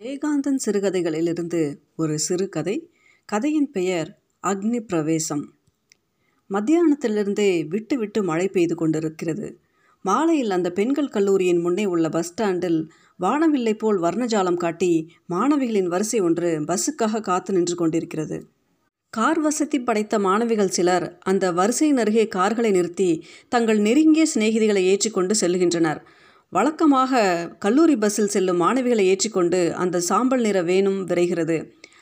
ஜெயகாந்தன் சிறுகதைகளிலிருந்து ஒரு சிறுகதை கதையின் பெயர் அக்னி பிரவேசம். மத்தியானத்திலிருந்தே விட்டு விட்டு மழை பெய்து கொண்டிருக்கிறது. மாலையில் அந்த பெண்கள் கல்லூரியின் முன்னே உள்ள பஸ் ஸ்டாண்டில் வானவில்லை போல் வர்ணஜாலம் காட்டி மாணவிகளின் வரிசை ஒன்று பஸ்ஸுக்காக காத்து நின்று கொண்டிருக்கிறது. கார் வசதி படைத்த மாணவிகள் சிலர் அந்த வரிசையின் அருகே கார்களை நிறுத்தி தங்கள் நெருங்கிய சிநேகிதிகளை ஏற்றிக்கொண்டு செல்கின்றனர். வழக்கமாக கல்லூரி பஸ்ஸில் செல்லும் மாணவிகளை ஏற்றிக்கொண்டு அந்த சாம்பல் நிற வேனும் விரைகிறது.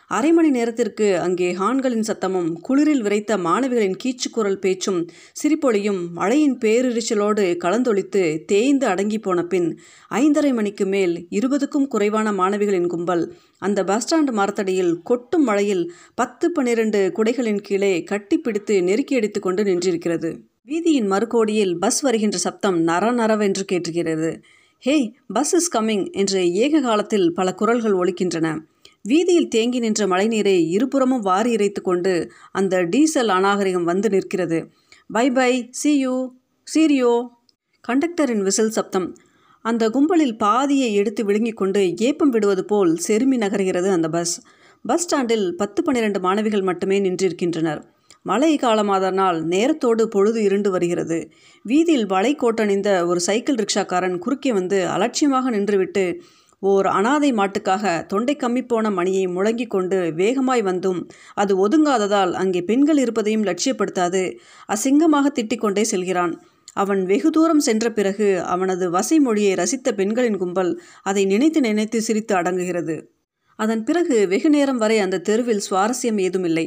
அரை மணி நேரத்திற்கு அங்கே ஹான்களின் சத்தமும் குளிரில் விரைத்த மாணவிகளின் கீச்சுக்குரல் பேச்சும் சிரிப்பொழியும் மழையின் பேரிரிச்சலோடு கலந்தொழித்து தேய்ந்து அடங்கி போன பின் ஐந்தரை மணிக்கு மேல் இருபதுக்கும் குறைவான மாணவிகளின் கும்பல் அந்த பஸ் ஸ்டாண்ட் மரத்தடியில் கொட்டும் மழையில் பத்து பன்னிரண்டு குடைகளின் கீழே கட்டிப்பிடித்து நெருக்கி அடித்து கொண்டு நின்றிருக்கிறது. வீதியின் மறுகோடியில் பஸ் வருகின்ற சப்தம் நர நரவென்று கேட்டுகிறது. ஹேய் பஸ் இஸ் கம்மிங் என்று ஏக காலத்தில் பல குரல்கள் ஒழிக்கின்றன வீதியில் தேங்கி நின்ற மழைநீரை இருபுறமும் வாரி இறைத்து கொண்டு அந்த டீசல் அநாகரிகம் வந்து நிற்கிறது. Bye bye see you cheerio கண்டக்டரின் விசில் சப்தம். அந்த கும்பலில் பாதியை எடுத்து விழுங்கிக் கொண்டு ஏப்பம் விடுவது போல் செருமி நகர்கிறது அந்த பஸ். பஸ் ஸ்டாண்டில் பத்து பன்னிரண்டு மாணவிகள் மட்டுமே நின்றிருக்கின்றனர். மழை காலமாதனால் நேரத்தோடு பொழுது இருண்டு வருகிறது. வீதியில் வளை கோட்டணிந்த ஒரு சைக்கிள் ரிக்ஷாக்காரன் குறுக்கே வந்து அலட்சியமாக நின்றுவிட்டு ஓர் அனாதை மாட்டுக்காக தொண்டை கம்மிப்போன மணியை முழங்கிக் கொண்டு வேகமாய் வந்தும். அது ஒதுங்காததால் அங்கே பெண்கள் இருப்பதையும் லட்சியப்படுத்தாது அசிங்கமாக திட்டிக்கொண்டே செல்கிறான். அவன் வெகு தூரம் சென்ற பிறகு அவனது வசை மொழியை ரசித்த பெண்களின் கும்பல் அதை நினைத்து நினைத்து சிரித்து அடங்குகிறது. அதன் பிறகு வெகு நேரம் வரை அந்த தெருவில் சுவாரஸ்யம் ஏதுமில்லை.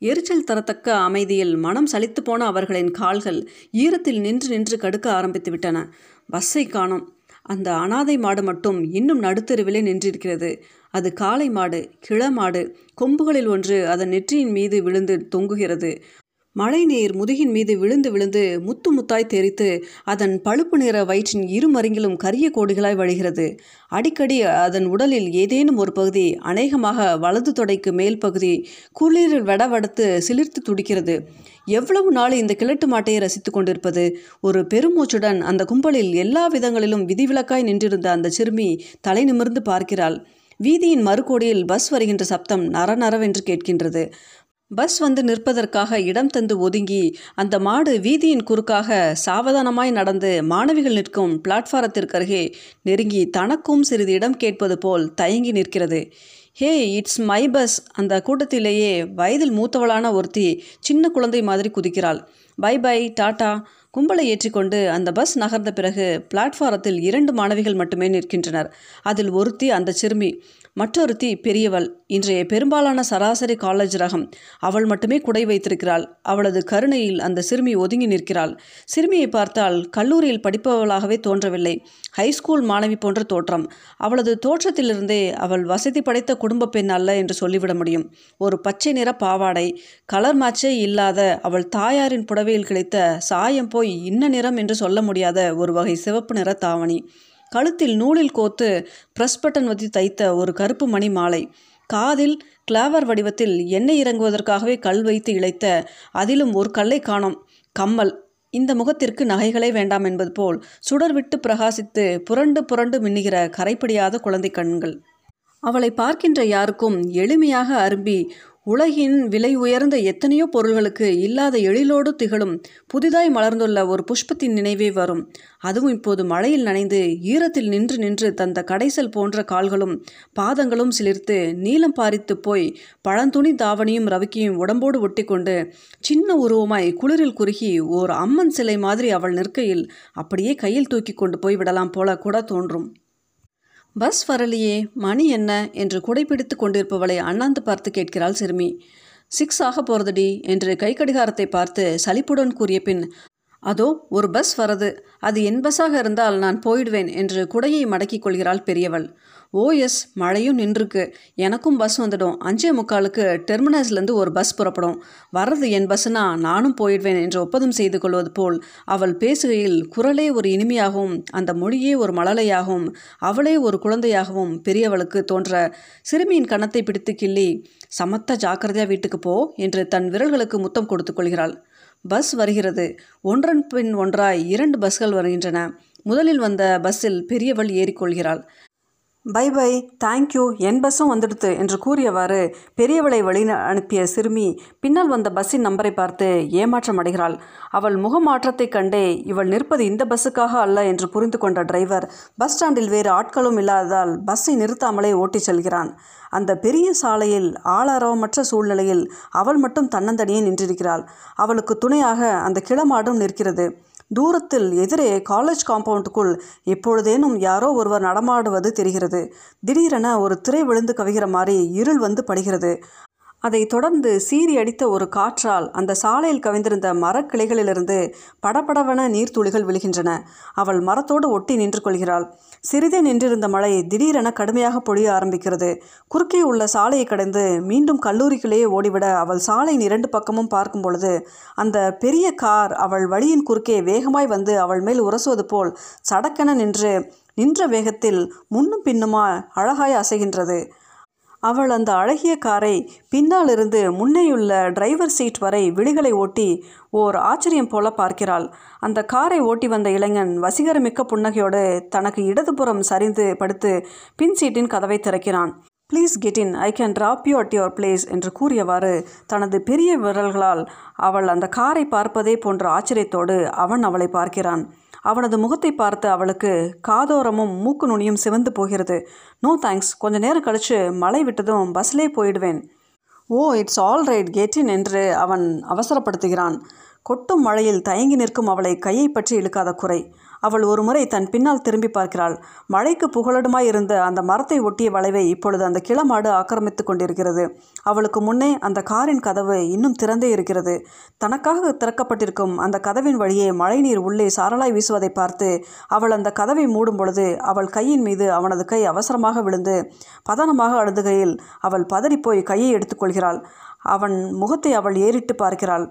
எரிச்சல் தரத்தக்க அமைதியில் மனம் சலித்து போன அவர்களின் கால்கள் ஈரத்தில் நின்று நின்று கடுக்க ஆரம்பித்து விட்டன. பஸ்ஸை காணோம். அந்த அனாதை மாடு மட்டும் இன்னும் நடுத்தெருவிலே நின்றிருக்கிறது. அது காளை மாடு கிளமாடு கொம்புகளில் ஒன்று அதன் நெற்றியின் மீது விழுந்து தொங்குகிறது. மழை நீர் முதுகின் மீது விழுந்து விழுந்து முத்து முத்தாய் தெரித்து அதன் பழுப்பு நிற வயிற்றின் இருமருங்கிலும் கரிய கோடுகளாய் வழிகிறது. அடிக்கடி அதன் உடலில் ஏதேனும் ஒரு பகுதி அநேகமாக வலது தொடைக்கு மேல் பகுதி குளிரில் வடவடத்து சிலிர்த்து துடிக்கிறது. எவ்வளவு நாள் இந்த கிழட்டு மாட்டையை ரசித்து கொண்டிருப்பது? ஒரு பெருமூச்சுடன் அந்த கும்பலில் எல்லா விதங்களிலும் விதிவிலக்காய் நின்றிருந்த அந்த சிறுமி தலை நிமிர்ந்து பார்க்கிறாள். வீதியின் மறுகோடியில் பஸ் வருகின்ற சப்தம் நரநரவென்று கேட்கின்றது. பஸ் வந்து நிற்பதற்காக இடம் தந்து ஒதுங்கி அந்த மாடு வீதியின் குறுக்காக சாவதானமாய் நடந்து மாணவிகள் நிற்கும் பிளாட்ஃபாரத்திற்கு அருகே நெருங்கி தனக்கும் சிறிது இடம் கேட்பது போல் தயங்கி நிற்கிறது. Hey it's my bus. அந்த கூட்டத்திலேயே வயதில் மூத்தவளான ஒருத்தி சின்ன குழந்தை மாதிரி குதிக்கிறாள். பை பை டாட்டா கும்பலை ஏற்றிக்கொண்டு அந்த பஸ் நகர்ந்த பிறகு பிளாட்ஃபாரத்தில் இரண்டு மாணவிகள் மட்டுமே நிற்கின்றனர். அதில் ஒருத்தி அந்த சிறுமி. மற்றொருத்தி பெரியவள். இன்றைய பெரும்பாலான சராசரி காலேஜ் ரகம். அவள் மட்டுமே குடை வைத்திருக்கிறாள். அவளது கருணையில் அந்த சிறுமி ஒதுங்கி நிற்கிறாள். சிறுமியை பார்த்தால் கல்லூரியில் படிப்பவளாகவே தோன்றவில்லை. ஹைஸ்கூல் மாணவி போன்ற தோற்றம். அவளது தோற்றத்திலிருந்தே அவள் வசதி படைத்த குடும்ப பெண் அல்ல என்று சொல்லிவிட முடியும். ஒரு பச்சை நிற பாவாடை கலர் மேட்சே இல்லாத அவள் தாயாரின் புடவையில் கிடைத்த சாயம் போய் இன்ன நிறம் என்று சொல்ல முடியாத ஒரு வகை சிவப்பு நிற தாவணி. கழுத்தில் நூலில் கோத்து பிரஸ் பட்டன் வதி தைத்த ஒரு கருப்பு மணி மாலை. காதில் கிளாவர் வடிவத்தில் எண்ணெய் இறங்குவதற்காகவே கல் வைத்து இழைத்த அதிலும் ஒரு கல்லை காணோம். கம்மல். இந்த முகத்திற்கு நகைகளே வேண்டாம் என்பது போல் சுடர் விட்டு பிரகாசித்து புரண்டு புரண்டு மின்னுகிற கரைப்படியாத குழந்தை கண்கள். அவளை பார்க்கின்ற யாருக்கும் எளிமையாக அரும்பி உலகின் விலை உயர்ந்த எத்தனையோ பொருள்களுக்கு இல்லாத எழிலோடு திகழும் புதிதாய் மலர்ந்துள்ள ஒரு புஷ்பத்தின் நினைவே வரும். அதுவும் இப்போது மழையில் நனைந்து ஈரத்தில் நின்று நின்று தந்த கடைசல் போன்ற கால்களும் பாதங்களும் சிலிர்த்து நீளம் பாரித்து போய் பழந்துணி தாவணியும் ரவிக்கையும் உடம்போடு ஒட்டிக்கொண்டு சின்ன உருவமாய் குளிரில் குறுகி ஓர் அம்மன் சிலை மாதிரி அவள் நிற்கையில் அப்படியே கையில் தூக்கி கொண்டு போய் விடலாம் போல கூட தோன்றும். பஸ் வரலையே மணி என்ன? என்று குடைப்பிடித்து கொண்டிருப்பவளை அண்ணாந்து பார்த்து கேட்கிறாள் சிறுமி. சிக்ஸ் ஆக போகிறதுடி என்று கை கடிகாரத்தை பார்த்து சலிப்புடன் கூறிய பின் அதோ ஒரு பஸ் வரது. அது என் பஸ்ஸாக இருந்தால் நான் போயிடுவேன் என்று குடையை மடக்கிக் கொள்கிறாள் பெரியவள். ஓ எஸ் மழையும் நின்றுருக்கு. எனக்கும் பஸ் வந்துடும். அஞ்சே முக்காலுக்கு டெர்மினஸ்லேருந்து ஒரு பஸ் புறப்படும். வர்றது என் பஸ்ஸுனா நானும் போயிடுவேன் என்று ஒப்பந்தம் செய்து கொள்வது போல் அவள் பேசுகையில் குரலே ஒரு இனிமையாகவும் அந்த மொழியே ஒரு மழலையாகவும் அவளே ஒரு குழந்தையாகவும் பெரியவளுக்கு தோன்ற சிறுமியின் கணத்தை பிடித்து கிள்ளி சமத்த ஜாக்கிரதையாக வீட்டுக்கு போ என்று தன் விரல்களுக்கு முத்தம் கொடுத்து கொள்கிறாள். பஸ் வருகிறது. ஒன்றன் பின் ஒன்றாய் இரண்டு பஸ்கள் வருகின்றன. முதலில் வந்த பஸ்ஸில் பெரியவள் ஏறிக்கொள்கிறாள். பை பை தேங்க்யூ என் பஸ்ஸும் வந்துடுத்து என்று கூறியவாறு பெரியவளை வழி அனுப்பிய சிறுமி பின்னால் வந்த பஸ்ஸின் நம்பரை பார்த்து ஏமாற்றம் அடைகிறாள். அவள் முகமாற்றத்தைக் கண்டே இவள் நிற்பது இந்த பஸ்ஸுக்காக அல்ல என்று புரிந்து கொண்ட டிரைவர் பஸ் ஸ்டாண்டில் வேறு ஆட்களும் இல்லாததால் பஸ்ஸை நிறுத்தாமலே ஓட்டிச் செல்கிறான். அந்த பெரிய சாலையில் ஆளாரவமற்ற சூழ்நிலையில் அவள் மட்டும் தன்னந்தனியே நின்றிருக்கிறாள். அவளுக்கு துணையாக அந்த கிளமாடும் நிற்கிறது. தூரத்தில் எதிரே காலேஜ் காம்பவுண்டுக்குள் எப்பொழுதேனும் யாரோ ஒருவர் நடமாடுவது தெரிகிறது. திடீரென ஒரு திரை விழுந்து கவிகிற மாதிரி இருள் வந்து படுகிறது. அதை தொடர்ந்து சீறி அடித்த ஒரு காற்றால் அந்த சாலையில் கவிந்திருந்த மரக்கிளைகளிலிருந்து படபடவென நீர்த்துளிகள் விழுகின்றன. அவள் மரத்தோடு ஒட்டி நின்று கொள்கிறாள். சிறிதே நின்றிருந்த மழை திடீரென கடுமையாக பொழிய ஆரம்பிக்கிறது. குறுக்கே உள்ள சாலையை கடந்து மீண்டும் கல்லூரிக்குள்ளேயே ஓடிவிட அவள் சாலையின் இரண்டு பக்கமும் பார்க்கும் பொழுது அந்த பெரிய கார் அவள் வழியின் குறுக்கே வேகமாய் வந்து அவள் மேல் உரசுவது போல் சடக்கென நின்று நின்ற வேகத்தில் முன்னும் பின்னுமா அழகாய் அசைகின்றது. அவள் அந்த அழகிய காரை பின்னாலிருந்து முன்னேயுள்ள டிரைவர் சீட் வரை விழிகளை ஓட்டி ஓர் ஆச்சரியம் போல பார்க்கிறாள். அந்த காரை ஓட்டி வந்த இளைஞன் வசீகரமிக்க புன்னகையோடு தனக்கு இடதுபுறம் சரிந்து படுத்து பின் சீட்டின் கதவை திறக்கிறான். Please get in I can drop you at your place என்று கூறியவாறு தனது பெரிய விரல்களால் அவள் அந்த காரை பார்ப்பதே போன்ற ஆச்சரியத்தோடு அவன் அவளை பார்க்கிறான். அவனது முகத்தை பார்த்து அவளுக்கு காதோரமும் மூக்கு நுனியும் சிவந்து போகிறது. No thanks. கொஞ்ச நேரம் கழித்து மழை விட்டதும் பஸ்லே போயிடுவேன். ஓ it's all right. Get in என்று அவன் அவசரப்படுத்துகிறான். கொட்டும் மழையில் தயங்கி நிற்கும் அவளை கையை பற்றி இழுக்காத குறை. அவள் ஒருமுறை தன் பின்னால் திரும்பி பார்க்கிறாள். மழைக்கு புகழடுமாய் இருந்த அந்த மரத்தை ஒட்டிய வளைவை இப்பொழுது அந்த கிளமாடு ஆக்கிரமித்து கொண்டிருக்கிறது. அவளுக்கு முன்னே அந்த காரின் கதவு இன்னும் திறந்தே இருக்கிறது. தனக்காக திறக்கப்பட்டிருக்கும் அந்த கதவின் வழியே மழைநீர் உள்ளே சாரலாய் வீசுவதை பார்த்து அவள் அந்த கதவை மூடும் பொழுது அவள் கையின் மீது அவனது கை அவசரமாக விழுந்து பதனமாக அழுதுகையில் அவள் பதறிப்போய் கையை எடுத்துக்கொள்கிறாள் அவன் முகத்தை அவள் ஏறிட்டு பார்க்கிறாள்.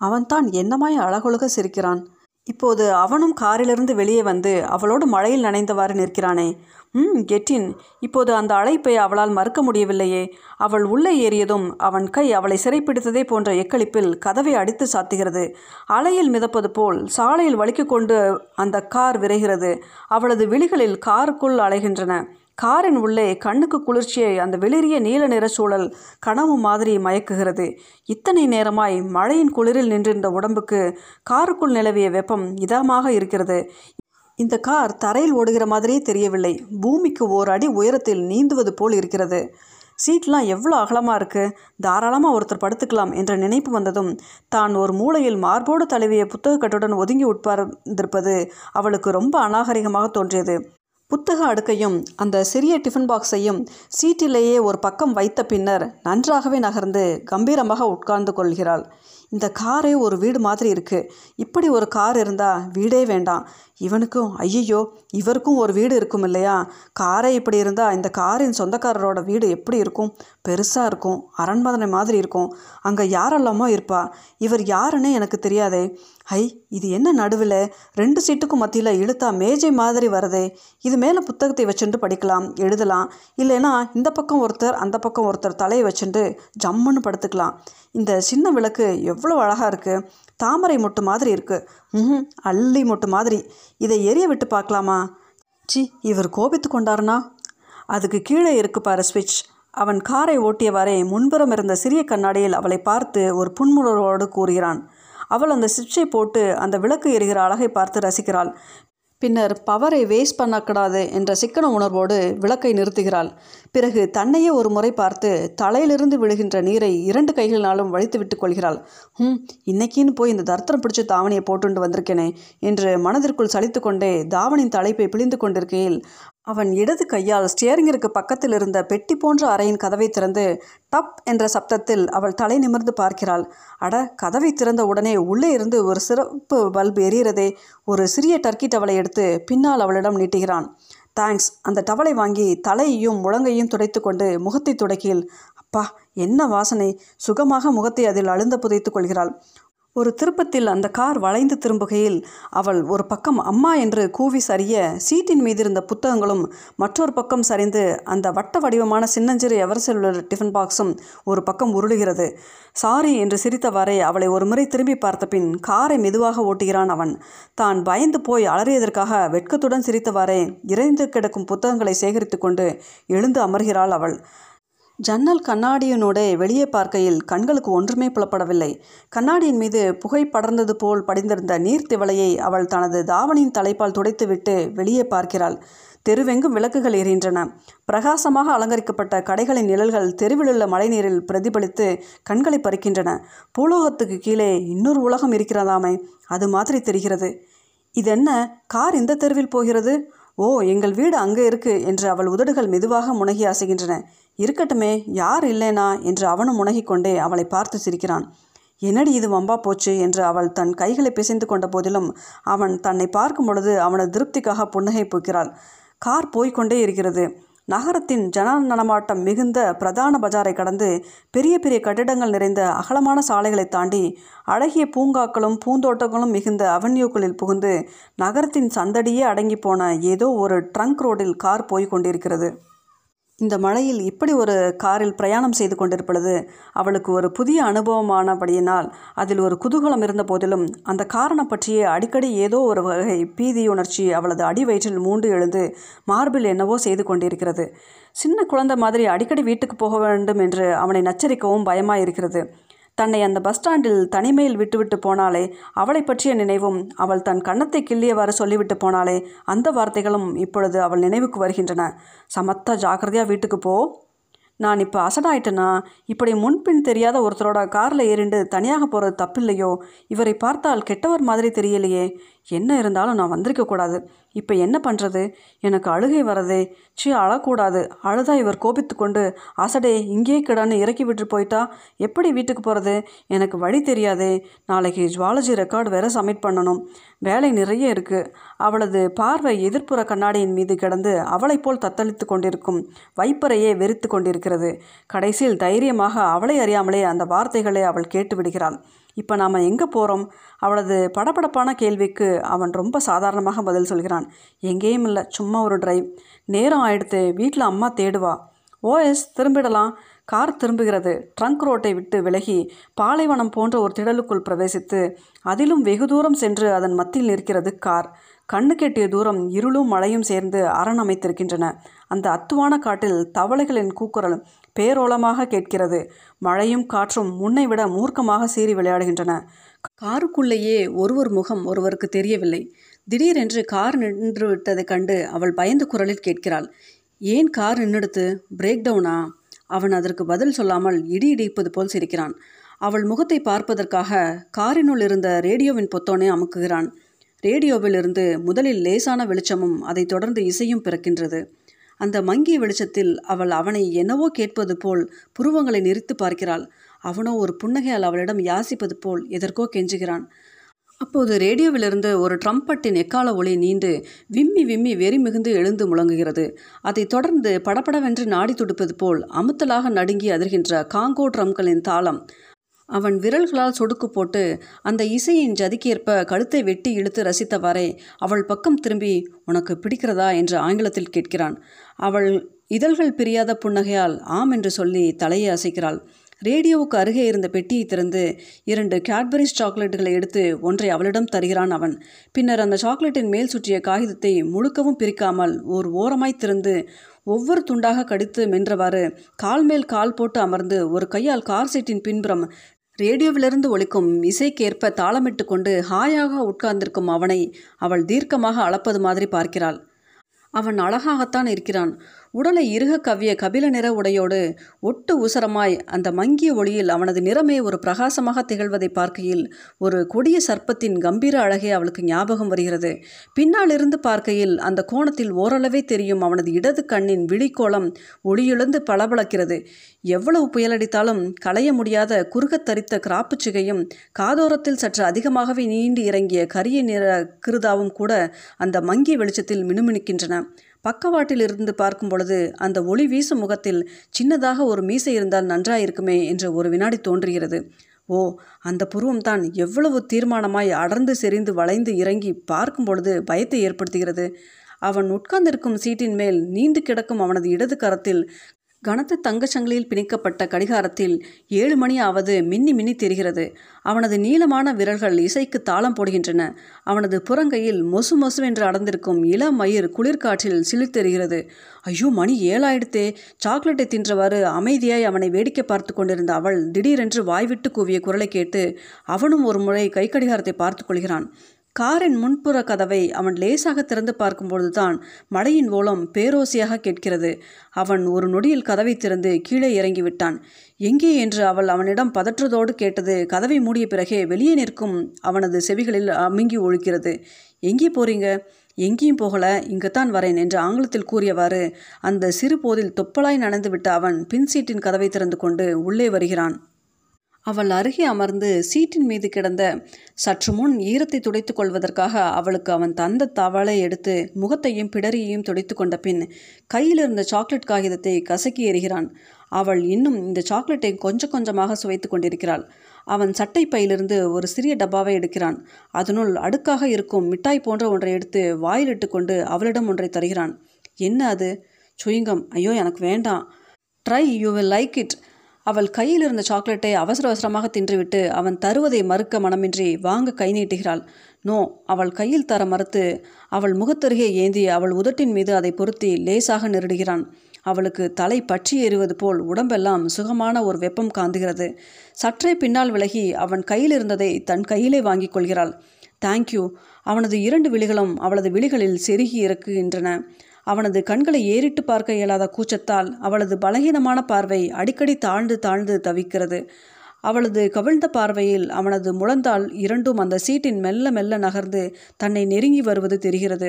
அவன்தான் என்னமாய் அழகொழுக சிரிக்கிறான்? இப்போது அவனும் காரிலிருந்து வெளியே வந்து அவளோடு மழையில் நனைந்தவாறு நிற்கிறானே. ம் கெட்டின். இப்போது அந்த அழைப்பை அவளால் மறுக்க முடியவில்லையே. அவள் உள்ளே ஏறியதும் அவன் கை அவளை சிறைப்பிடித்ததே போன்ற எக்களிப்பில் கதவை அடித்து சாத்துகிறது. அலையில் மிதப்பது போல் சாலையில் வலிக்கு கொண்டு அந்த கார் விரைகிறது. அவளது விழிகளில் காருக்குள் அலைகின்றன. காரின் உள்ளே கண்ணுக்கு குளிர்ச்சியை அந்த வெளிரிய நீல நிற சூழல் கனவு மாதிரி மயக்குகிறது. இத்தனை நேரமாய் மழையின் குளிரில் நின்றிருந்த உடம்புக்கு காருக்குள் நிலவிய வெப்பம் இதமாக இருக்கிறது. இந்த கார் தரையில் ஓடுகிற மாதிரியே தெரியவில்லை. பூமிக்கு ஓர் அடி உயரத்தில் நீந்துவது போல் இருக்கிறது. சீட்லாம் எவ்வளோ அகலமாக இருக்குது தாராளமாக ஒருத்தர் படுத்துக்கலாம் என்ற நினைப்பு வந்ததும் தான் ஒரு மூலையில் மார்போடு தழுவிய புத்தகக்கட்டுடன் ஒதுங்கி உட்கார்ந்திருப்பது அவளுக்கு ரொம்ப அநாகரிகமாக தோன்றியது. புத்தக அடுக்கையும் அந்த சிறிய டிஃபன் பாக்ஸையும் சீட்டிலேயே ஒரு பக்கம் வைத்த பின்னர் நன்றாகவே நகர்ந்து கம்பீரமாக உட்கார்ந்து கொள்கிறாள். இந்த காரே ஒரு வீடு மாதிரி இருக்குது இப்படி ஒரு கார் இருந்தால் வீடே வேண்டாம். இவனுக்கும் ஐயையோ இவருக்கும் ஒரு வீடு இருக்கும் இல்லையா? காரே இப்படி இருந்தால் இந்த காரின் சொந்தக்காரரோட வீடு எப்படி இருக்கும்? பெருசாக இருக்கும். அரண்மனை மாதிரி இருக்கும். அங்கே யாரெல்லாமோ இருப்பா. இவர் யாருன்னு எனக்கு தெரியாதே. ஐ இது என்ன நடுவில்? ரெண்டு சீட்டுக்கும் மத்தியில் இழுத்தா மேஜை மாதிரி வருதே. இது மேலே புத்தகத்தை வச்சுட்டு படிக்கலாம் எழுதலாம். இல்லைன்னா இந்த பக்கம் ஒருத்தர் அந்த பக்கம் ஒருத்தர் தலையை வச்சுட்டு ஜம்முன்னு படுத்துக்கலாம். இந்த சின்ன விளக்கு எவ்வளோ அழகாக இருக்குது தாமரை மொட்டு மாதிரி இருக்குது ம் அள்ளி மொட்டு மாதிரி. இதை எரிய விட்டு பார்க்கலாமா? சி இவர் கோபித்து கொண்டார்னா? அதுக்கு கீழே இருக்கு பாரு ஸ்விட்ச். அவன் காரை ஓட்டியவாறே முன்புறம் இருந்த சிறிய கண்ணாடியில் அவளை பார்த்து ஒரு புன்முறவோடு கூறுகிறான். அவள் அந்த சிட்சை போட்டு அந்த விளக்கு எரிகிற அழகை பார்த்து ரசிக்கிறாள். பின்னர் பவரை வேஸ்ட் பண்ணக்கூடாது என்ற சிக்கன உணர்வோடு விளக்கை நிறுத்துகிறாள். பிறகு தன்னையே ஒரு முறை பார்த்து தலையிலிருந்து விழுகின்ற நீரை இரண்டு கைகளினாலும் வழித்து விட்டு கொள்கிறாள். ஹம் இன்னைக்கின்னு போய் இந்த தர்த்தம் பிடிச்ச தாவணியை போட்டுண்டு வந்திருக்கேனே என்று மனதிற்குள் சலித்து கொண்டே தாவணின் தலைப்பை பிழிந்து கொண்டிருக்கையில் அவன் இடது கையால் ஸ்டியரிங்கிற்கு பக்கத்தில் இருந்த பெட்டி போன்ற அறையின் கதவை திறந்து டப் என்ற சப்தத்தில் அவள் தலை நிமிர்ந்து பார்க்கிறாள். அட கதவை திறந்த உடனே உள்ளே இருந்து ஒரு சிறப்பு பல்ப் எரியறதே. ஒரு சிறிய டர்க்கி டவலை எடுத்து பின்னால் அவளிடம் நீட்டுகிறான். தேங்க்ஸ். அந்த டவலை வாங்கி தலையையும் முழங்கையும் துடைத்து கொண்டு முகத்தை துடைக்கில் அப்பா என்ன வாசனை. சுகமாக முகத்தை அதில் அழுந்த புதைத்து கொள்கிறாள். ஒரு திருப்பத்தில் அந்த கார் வளைந்து திரும்புகையில் அவள் ஒரு பக்கம் அம்மா என்று கூவி சரிய சீட்டின் மீது இருந்த புத்தகங்களும் மற்றொரு பக்கம் சரிந்து அந்த வட்ட வடிவமான சின்னஞ்சிறு எவர்செல்லுலர் டிஃபன் பாக்ஸும் ஒரு பக்கம் உருளுகிறது. சாரி என்று சிரித்தவாறே அவளை ஒரு முறை திரும்பி பார்த்த பின் காரை மெதுவாக ஓட்டுகிறான் அவன். தான் பயந்து போய் அலறியதற்காக வெட்கத்துடன் சிரித்தவாறே இறைந்து கிடக்கும் புத்தகங்களை சேகரித்து கொண்டு எழுந்து அமர்கிறாள் அவள். ஜன்னல் கண்ணாடியினோட வெளியே பார்க்கையில் கண்களுக்கு ஒன்றுமே புலப்படவில்லை. கண்ணாடியின் மீது புகை படர்ந்தது போல் படிந்திருந்த நீர்த்திவளையை அவள் தனது தாவணியின் தலைப்பால் துடைத்துவிட்டு வெளியே பார்க்கிறாள். தெருவெங்கும் விளக்குகள் எரிகின்றன. பிரகாசமாக அலங்கரிக்கப்பட்ட கடைகளின் நிழல்கள் தெருவிலுள்ள மழைநீரில் பிரதிபலித்து கண்களை பறிக்கின்றன. பூலோகத்துக்கு கீழே இன்னொரு உலகம் இருக்கிறதாமே அது மாதிரி தெரிகிறது. இதென்ன? கார் இந்த தெருவில் போகிறது? ஓ எங்கள் வீடு அங்கே இருக்கு என்று அவள் உதடுகள் மெதுவாக முனகி அசைகின்றன. இருக்கட்டுமே யார் இல்லைனா என்று அவனும் முனகிக்கொண்டே அவளை பார்த்து சிரிக்கிறான். என்னடி இது வம்பா போச்சு என்று அவள் தன் கைகளை பிசைந்து கொண்ட போதிலும் அவன் தன்னை பார்க்கும் பொழுது அவனது திருப்திக்காக புன்னகை பூக்கிறாள். கார் போய்கொண்டே இருக்கிறது. நகரத்தின் ஜன நடமாட்டம் மிகுந்த பிரதான பஜாரை கடந்து பெரிய பெரிய கட்டிடங்கள் நிறைந்த அகலமான சாலைகளை தாண்டி அழகிய பூங்காக்களும் பூந்தோட்டங்களும் மிகுந்த அவென்யூக்களில் புகுந்து நகரத்தின் சந்தடியே அடங்கி போன ஏதோ ஒரு ட்ரங்க் ரோடில் கார் போய் கொண்டிருக்கிறது. இந்த மழையில் இப்படி ஒரு காரில் பிரயாணம் செய்து கொண்டிருப்பது அவளுக்கு ஒரு புதிய அனுபவமானபடியினால் அதில் ஒரு குதூகலம் இருந்த போதிலும் அந்த காரணம் பற்றியே அடிக்கடி ஏதோ ஒரு வகை பீதியுணர்ச்சி அவளது அடி வயிற்றில் மூண்டு எழுந்து மார்பில் என்னவோ செய்து கொண்டிருக்கிறது. சின்ன குழந்தை மாதிரி அடிக்கடி வீட்டுக்கு போக வேண்டும் என்று அவனை நச்சரிக்கவும் பயமாயிருக்கிறது. தன்னை அந்த பஸ் ஸ்டாண்டில் தனிமையில் விட்டுவிட்டு போனாலே அவளை பற்றிய நினைவும் அவள் தன் கன்னத்தை கிள்ளியவாறு சொல்லிவிட்டு போனாலே அந்த வார்த்தைகளும் இப்பொழுது அவள் நினைவுக்கு வருகின்றன. சமத்தா ஜாக்கிரதையாக வீட்டுக்கு போ. நான் இப்போ அசடாயிட்டேனா? இப்படி முன்பின் தெரியாத ஒருத்தரோட காரில் ஏறிண்டு தனியாக போகிறது தப்பில்லையோ? இவரை பார்த்தால் கெட்டவர் மாதிரி தெரியலையே. என்ன இருந்தாலும் நான் வந்திருக்கக்கூடாது இப்போ என்ன பண்ணுறது எனக்கு அழுகை வரதே சி அழக்கூடாது. அழுதா இவர் கோபித்து கொண்டு அசடே இங்கே கிடான்னு இறக்கி விட்டு போயிட்டா? எப்படி வீட்டுக்கு போகிறது எனக்கு வழி தெரியாதே. நாளைக்கு ஜுவாலஜி ரெக்கார்டு வேற சப்மிட் பண்ணணும். வேலை நிறைய இருக்குது அவளது பார்வை எதிர்ப்புற கண்ணாடியின் மீது கிடந்து அவளைப் போல் தத்தளித்து கொண்டிருக்கும் வைப்பரையே வெறித்து கொண்டிருக்கிறது. கடைசியில் தைரியமாக அவளை அறியாமலே அந்த வார்த்தைகளை அவள் கேட்டு விடுகிறாள் இப்போ நாம் எங்கே போகிறோம் அவளது படபடப்பான கேள்விக்கு அவன் ரொம்ப சாதாரணமாக பதில் சொல்கிறான். எங்கேயும் இல்லை சும்மா ஒரு டிரைவ் நேரம் ஆயிடுத்து வீட்டில் அம்மா தேடுவா. ஓஎஸ் திரும்பிடலாம். கார் திரும்புகிறது. ட்ரங்க் ரோட்டை விட்டு விலகி பாலைவனம் போன்ற ஒரு திடலுக்குள் பிரவேசித்து அதிலும் வெகு தூரம் சென்று அதன் மத்தியில் நிற்கிறது கார். கண்ணு கெட்டிய தூரம் இருளும் மழையும் சேர்ந்து அரண் அமைத்திருக்கின்றன. அந்த அத்துவான காட்டில் தவளைகளின் கூக்குரல் பேரோலமாக கேட்கிறது. மழையும் காற்றும் முன்னை விட மூர்க்கமாக சீறி விளையாடுகின்றன. காருக்குள்ளேயே ஒருவர் முகம் ஒருவருக்கு தெரியவில்லை. திடீரென்று கார் நின்று விட்டதைக் கண்டு அவள் பயந்த குரலில் கேட்கிறாள். ஏன் கார் நின்றுடுத்து? பிரேக் டவுனா? அவன் அதற்கு பதில் சொல்லாமல் இடி இடிப்பது போல் சிரிக்கிறான். அவள் முகத்தை பார்ப்பதற்காக காரினுள் இருந்த ரேடியோவின் பொத்தோனை அமுக்குகிறான். ரேடியோவில் இருந்து முதலில் லேசான வெளிச்சமும் அதைத் தொடர்ந்து இசையும் பிறக்கின்றது. அந்த மங்கிய வெளிச்சத்தில் அவள் அவனை என்னவோ கேட்பது போல் புருவங்களை நெறித்து பார்க்கிறாள். அவனோ ஒரு புன்னகையால் அவளிடம் யாசிப்பது போல் எதற்கோ கெஞ்சுகிறான். அப்போது ரேடியோவிலிருந்து ஒரு ட்ரம்பட்டின் எக்கால ஒளி நீண்டு விம்மி விம்மி வெறி மிகுந்து எழுந்து முழங்குகிறது. அதைத் தொடர்ந்து படப்படவென்று நாடி துடுப்பது போல் அமுத்தலாக நடுங்கி அதிர்கின்ற காங்கோ ட்ரம்களின் தாளம் அவன் விரல்களால் சொடுக்கு போட்டு அந்த இசையின் ஜதிக்கேற்ப கழுத்தை வெட்டி இழுத்து ரசித்தவாறே அவள் பக்கம் திரும்பி உனக்கு பிடிக்கிறதா? என்று ஆங்கிலத்தில் கேட்கிறான். அவள் இதழ்கள் பிரியாத புன்னகையால் ஆம் என்று சொல்லி தலையை அசைக்கிறாள். ரேடியோவுக்கு அருகே இருந்த பெட்டியை திறந்து இரண்டு கேட்பரிஸ் சாக்லேட்டுகளை எடுத்து ஒன்றை அவளிடம் தருகிறான் அவன். பின்னர் அந்த சாக்லேட்டின் மேல் சுற்றிய காகிதத்தை முழுக்கவும் பிரிக்காமல் ஓர் ஓரமாய் திறந்து ஒவ்வொரு துண்டாக கடித்து மென்றவாறு கால் மேல் கால் போட்டு அமர்ந்து ஒரு கையால் கார் சீட்டின் பின்புறம் ரேடியோவிலிருந்து ஒழிக்கும் இசைக்கேற்ப தாளமிட்டு கொண்டு ஹாயாக உட்கார்ந்திருக்கும் அவனை அவள் தீர்க்கமாக அளப்பது மாதிரி பார்க்கிறாள். அவன் அழகாகத்தான் இருக்கிறான். உடலை இறுக கவ்விய கபில நிற உடையோடு ஒட்டு உசரமாய் அந்த மங்கிய ஒளியில் அவனது நிறமே ஒரு பிரகாசமாக திகழ்வதை பார்க்கையில் ஒரு கொடிய சர்ப்பத்தின் கம்பீர அழகே அவளுக்கு ஞாபகம் வருகிறது. பின்னால் இருந்து பார்க்கையில் அந்த கோணத்தில் ஓரளவே தெரியும் அவனது இடது கண்ணின் விழிக்கோளம் ஒளியிழந்து பளபளக்கிறது. எவ்வளவு புயலடித்தாலும் களைய முடியாத குறுகத் தரித்த கிராப்புச் சிகையும் காதோரத்தில் சற்று அதிகமாகவே நீண்டு இறங்கிய கரிய நிற கிருதாவும் கூட அந்த மங்கிய வெளிச்சத்தில் மினுமினுக்கின்றன. பக்கவாட்டில் இருந்து பார்க்கும் பொழுது அந்த ஒளி வீசும் முகத்தில் சின்னதாக ஒரு மீசை இருந்தால் நன்றாயிருக்குமே என்று ஒரு வினாடி தோன்றுகிறது. ஓ அந்த புருவம்தான் எவ்வளவு தீர்மானமாய் அடர்ந்து செறிந்து வளைந்து இறங்கி பார்க்கும் பொழுது பயத்தை ஏற்படுத்துகிறது. அவன் உட்கார்ந்திருக்கும் சீட்டின் மேல் நீண்டு கிடக்கும் அவனது இடது கரத்தில் கனத்த தங்கச் சங்கிலியில் பிணைக்கப்பட்ட கடிகாரத்தில் ஏழு மணி ஆவது மின்னி மின்னி தெரிகிறது. அவனது நீளமான விரல்கள் இசைக்கு தாளம் போடுகின்றன. அவனது புறங்கையில் மொசு மொசுவென்று அடர்ந்திருக்கும் இளம் மயிர் குளிர்காற்றில் சிலிர்த்தெறிகிறது ஐயோ மணி ஏழாயிடுத்தே சாக்லேட்டை தின்றவாறு அமைதியாய் அவனை வேடிக்கை பார்த்து கொண்டிருந்த அவள் திடீரென்று வாய்விட்டு கூவிய குரலை கேட்டு அவனும் ஒரு முறை கை கடிகாரத்தை பார்த்து கொள்கிறான். காரின் முன்புற கதவை அவன் லேசாக திறந்து பார்க்கும்பொழுதுதான் மழையின் ஓலம் பேரோசியாக கேட்கிறது. அவன் ஒரு நொடியில் கதவை திறந்து கீழே இறங்கிவிட்டான். எங்கே? என்று அவள் அவனிடம் பதற்றத்தோடு கேட்டது கதவை மூடிய பிறகே வெளியே நிற்கும் அவனது செவிகளில் அமுங்கி ஒழுக்கிறது எங்கே போறீங்க? எங்கேயும் போகல. இங்குத்தான் வரேன் என்று ஆங்கிலத்தில் கூறியவாறு அந்த சிறு போதில் தொப்பலாய் நனைந்துவிட்ட அவன் பின் சீட்டின் கதவை திறந்து கொண்டு உள்ளே வருகிறான். அவள் அருகே அமர்ந்து சீட்டின் மீது கிடந்த சற்று முன் ஈரத்தை துடைத்துக் கொள்வதற்காக அவளுக்கு அவன் தந்த தவளை எடுத்து முகத்தையும் பிடரியையும் துடைத்து கொண்ட பின் கையில் இருந்த சாக்லேட் காகிதத்தை கசக்கி எறிகிறான். அவள் இன்னும் இந்த சாக்லேட்டை கொஞ்சம் கொஞ்சமாக சுவைத்து கொண்டிருக்கிறாள். அவன் சட்டை பையிலிருந்து ஒரு சிறிய டப்பாவை எடுக்கிறான். அதனுள் அடுக்காக இருக்கும் மிட்டாய் போன்ற ஒன்றை எடுத்து வாயிலிட்டு கொண்டு அவளிடம் ஒன்றை தருகிறான். என்ன அது? சுயங்கம். ஐயோ எனக்கு வேண்டாம். Try you will like it அவள் கையில் இருந்த சாக்லேட்டை அவசர அவசரமாக தின்றுவிட்டு அவன் தருவதை மறுக்க மனமின்றி வாங்க கை நீட்டுகிறாள். நோ அவள் கையில் தர மறுத்து அவள் முகத்தருகே ஏந்தி அவள் உதட்டின் மீது அதை பொருத்தி லேசாக நெருடுகிறான். அவளுக்கு தலை பற்றி எறிவது போல் உடம்பெல்லாம் சுகமான ஒரு வெப்பம் காந்துகிறது. சற்றே பின்னால் விலகி அவன் கையில் இருந்ததை தன் கையிலே வாங்கிக் கொள்கிறாள். தேங்க்யூ அவனது இரண்டு விழிகளும் அவளது விழிகளில் செருகி இறக்குகின்றன. அவனது கண்களை ஏறிட்டு பார்க்க இயலாத கூச்சத்தால் அவளது பலகீனமான பார்வை அடிக்கடி தாழ்ந்து தாழ்ந்து தவிக்கிறது. அவளது கவிழ்ந்த பார்வையில் அவனது முழந்தால் இரண்டும் அந்த சீட்டின் மெல்ல மெல்ல நகர்ந்து தன்னை நெருங்கி வருவது தெரிகிறது.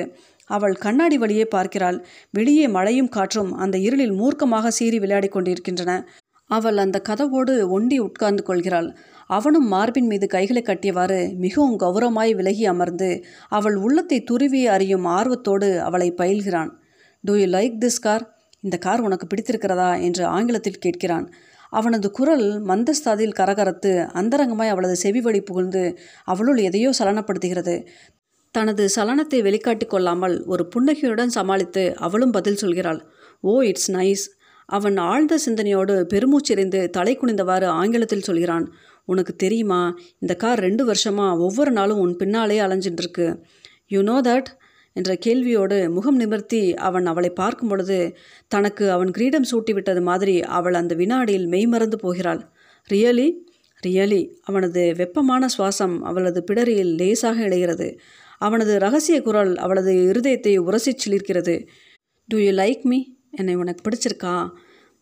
அவள் கண்ணாடி வழியே பார்க்கிறாள். வெளியே மழையும் காற்றும் அந்த இருளில் மூர்க்கமாக சீறி விளையாடி கொண்டிருக்கின்றன. அவள் அந்த கதவோடு ஒண்டி உட்கார்ந்து கொள்கிறாள். அவனும் மார்பின் மீது கைகளை கட்டியவாறு மிகவும் கௌரவமாய் விலகி அமர்ந்து அவள் உள்ளத்தை துருவி அறியும் ஆர்வத்தோடு அவளை பயில்கிறான். Do you like this car இந்த கார் உனக்கு பிடித்திருக்கிறதா? என்று ஆங்கிலத்தில் கேட்கிறான். அவனது குரல் மந்தஸ்தாதில் கரகரத்து அந்தரங்கமாய் அவளது செவி வழி புகுந்து அவளுள் எதையோ சலனப்படுத்துகிறது. தனது சலனத்தை வெளிக்காட்டி கொள்ளாமல் ஒரு புன்னகையுடன் சமாளித்து அவளும் பதில் சொல்கிறாள். ஓ இட்ஸ் நைஸ் அவன் ஆழ்ந்த சிந்தனையோடு பெருமூச்செறிந்து தலை குனிந்தவாறு ஆங்கிலத்தில் சொல்கிறான். உனக்கு தெரியுமா? இந்த கார் ரெண்டு வருஷமாக ஒவ்வொரு நாளும் உன் பின்னாலே அலைஞ்சிட்டு இருக்கு யூ நோ தட் என்ற கேள்வியோடு முகம் நிமிர்த்தி அவன் அவளை பார்க்கும் பொழுது தனக்கு அவன் கிரீடம் சூட்டிவிட்டது மாதிரி அவள் அந்த வினாடியில் மெய்மறந்து போகிறாள். ரியலி? ரியலி? அவனது வெப்பமான சுவாசம் அவளது பிடரியில் லேசாக இழைகிறது. அவனது ரகசிய குரல் அவளது இருதயத்தை உரசிச் சிலிர்க்கிறது. டு யூ லைக் மீ என்னை உனக்கு பிடிச்சிருக்கா?